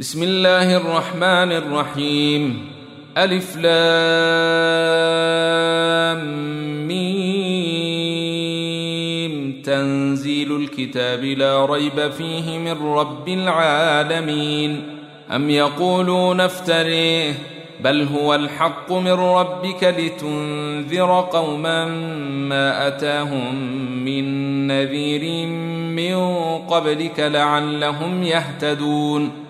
بسم الله الرحمن الرحيم. ألف لام ميم. تنزيل الكتاب لا ريب فيه من رب العالمين. أم يقولون افتريه. بل هو الحق من ربك لتنذر قوما ما أتاهم من نذير من قبلك لعلهم يهتدون.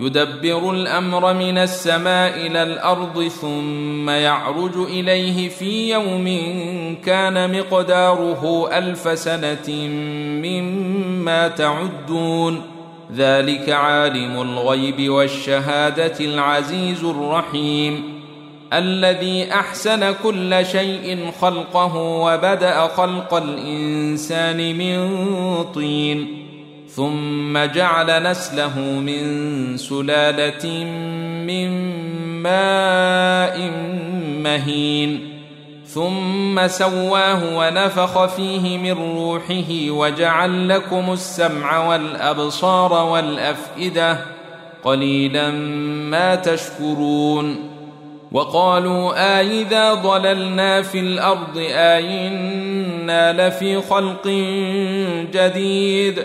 يدبر الأمر من السماء إلى الأرض ثم يعرج إليه في يوم كان مقداره ألف سنة مما تعدون. ذلك عالم الغيب والشهادة العزيز الرحيم. الذي أحسن كل شيء خلقه وبدأ خلق الإنسان من طين. ثم جعل نسله من سلالة من ماء مهين. ثم سواه ونفخ فيه من روحه وجعل لكم السمع والأبصار والأفئدة قليلا ما تشكرون. وقالوا آئذا ضللنا في الأرض آئنا لفي خلق جديد.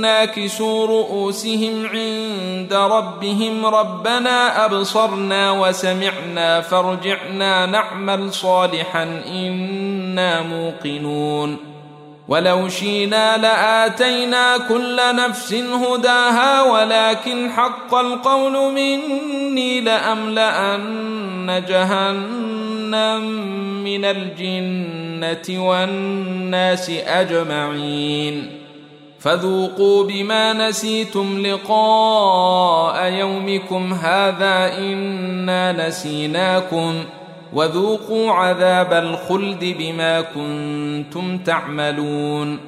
ناكسوا رؤوسهم عند ربهم. ربنا أبصرنا وسمعنا فارجعنا نعمل صالحا. إنا موقنون. ولو شينا لآتينا كل نفس هداها ولكن حق القول مني لأملأن جهنم من الجنة والناس أجمعين. فذوقوا بما نسيتم لقاء يومكم هذا إنا نسيناكم وذوقوا عذاب الخلد بما كنتم تعملون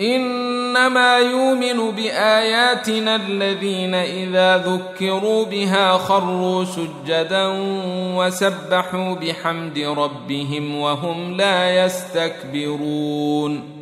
إنما يؤمن بآياتنا الذين إذا ذكروا بها خروا سجدا وسبحوا بحمد ربهم وهم لا يستكبرون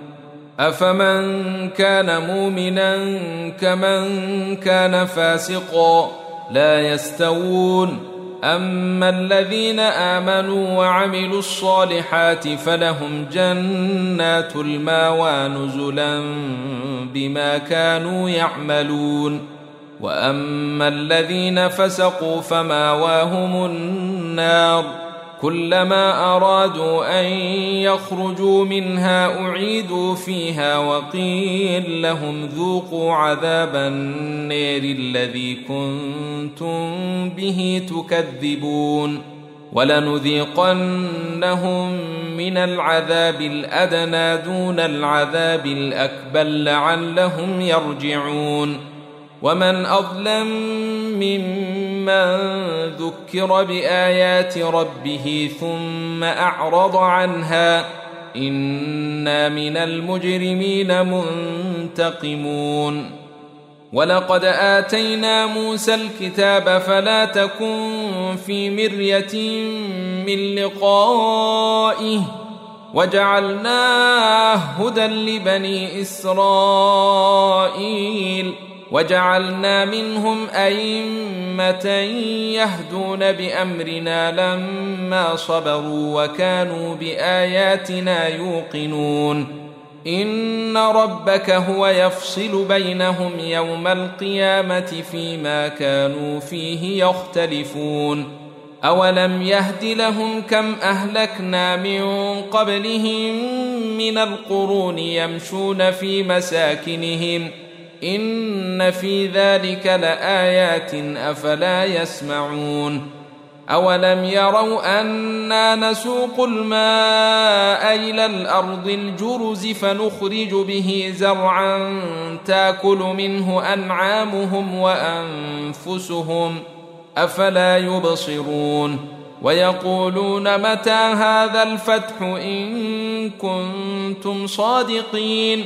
أفمن كان مؤمنا كمن كان فاسقا لا يستوون أما الذين آمنوا وعملوا الصالحات فلهم جنات المأوى نزلا بما كانوا يعملون وأما الذين فسقوا فمأواهم النار كلما أرادوا أن يخرجوا منها أعيدوا فيها وقيل لهم ذوقوا عذاب النير الذي كنتم به تكذبون ولنذيقنهم من العذاب الأدنى دون العذاب الأكبر لعلهم يرجعون ومن أظلم ممن ذكر بايات ربه ثم اعرض عنها أنا من المجرمين منتقمون ولقد اتينا موسى الكتاب فلا تكن في مريه من لقائه وجعلناه هدى لبني اسرائيل وجعلنا منهم أئمة يهدون بأمرنا لما صبروا وكانوا بآياتنا يوقنون. إن ربك هو يفصل بينهم يوم القيامة فيما كانوا فيه يختلفون. أولم يهد لهم كم أهلكنا من قبلهم من القرون يمشون في مساكنهم إن في ذلك لآيات أفلا يسمعون أولم يروا أنا نسوق الماء إلى الأرض الجرز فنخرج به زرعا تأكل منه أنعامهم وأنفسهم أفلا يبصرون ويقولون متى هذا الفتح إن كنتم صادقين